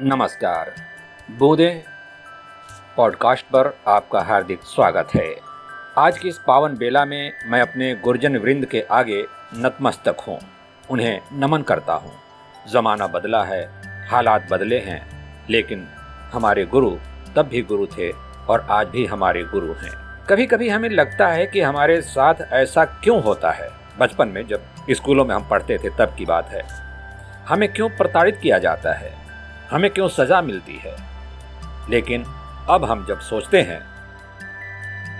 नमस्कार। बूंदे पॉडकास्ट पर आपका हार्दिक स्वागत है। आज की इस पावन बेला में मैं अपने गुरजन वृंद के आगे नतमस्तक हूँ। उन्हें नमन करता हूँ। ज़माना बदला है, हालात बदले हैं, लेकिन हमारे गुरु तब भी गुरु थे और आज भी हमारे गुरु हैं। कभी कभी हमें लगता है कि हमारे साथ ऐसा क्यों होता है? बचपन में जब स्कूलों में हम पढ़ते थे तब की बात है। हमें क्यों प्रताड़ित किया जाता है? हमें क्यों सजा मिलती है? लेकिन अब हम जब सोचते हैं,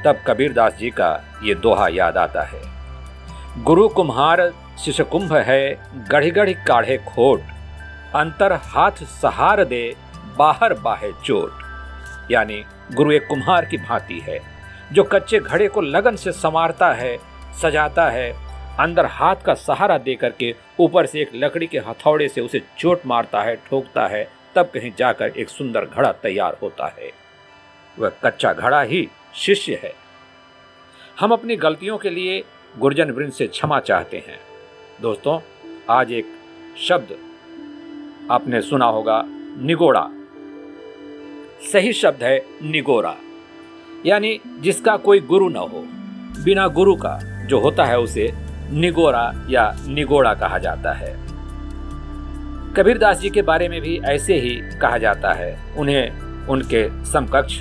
तब कबीरदास जी का ये दोहा याद आता है। गुरु कुम्हार शिष्य कुंभ है गढ़ी गढ़ी काढ़े खोट, अंतर हाथ सहार दे, बाहर बाहे चोट। यानी गुरु एक कुम्हार की भांति है, जो कच्चे घड़े को लगन से संवारता है, सजाता है, अंदर हाथ का सहारा दे करके ऊपर से एक लकड़ी के हथौड़े से उसे चोट मारता है, ठोकता है तब कहीं जाकर एक सुंदर घड़ा तैयार होता है। वह कच्चा घड़ा ही शिष्य है। हम अपनी गलतियों के लिए गुरजन वृंद से क्षमा चाहते हैं। दोस्तों, आज एक शब्द आपने सुना होगा, निगोड़ा। सही शब्द है निगोरा। यानी जिसका कोई गुरु न हो, बिना गुरु का जो होता है उसे निगोरा या निगोड़ा कहा जाता है। कबीरदास जी के बारे में भी ऐसे ही कहा जाता है। उन्हें उनके समकक्ष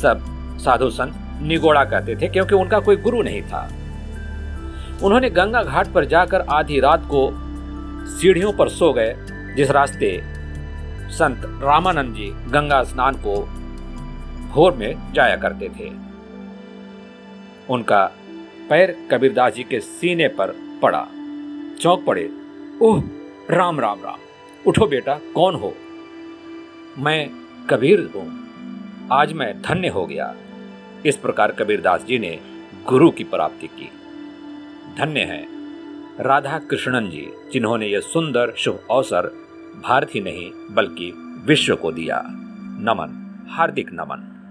सब साधु संत निगोड़ा कहते थे, क्योंकि उनका कोई गुरु नहीं था। उन्होंने गंगा घाट पर जाकर आधी रात को सीढ़ियों पर सो गए, जिस रास्ते संत रामानंद जी गंगा स्नान को भोर में जाया करते थे। उनका पैर कबीरदास जी के सीने पर पड़ा, चौंक पड़े, ओह राम राम राम। उठो बेटा, कौन हो? मैं कबीर हूँ। आज मैं धन्य हो गया। इस प्रकार कबीरदास जी ने गुरु की प्राप्ति की। धन्य है। राधा कृष्णन जी, जिन्होंने यह सुंदर, शुभ अवसर भारत ही नहीं, बल्कि विश्व को दिया। नमन, हार्दिक नमन।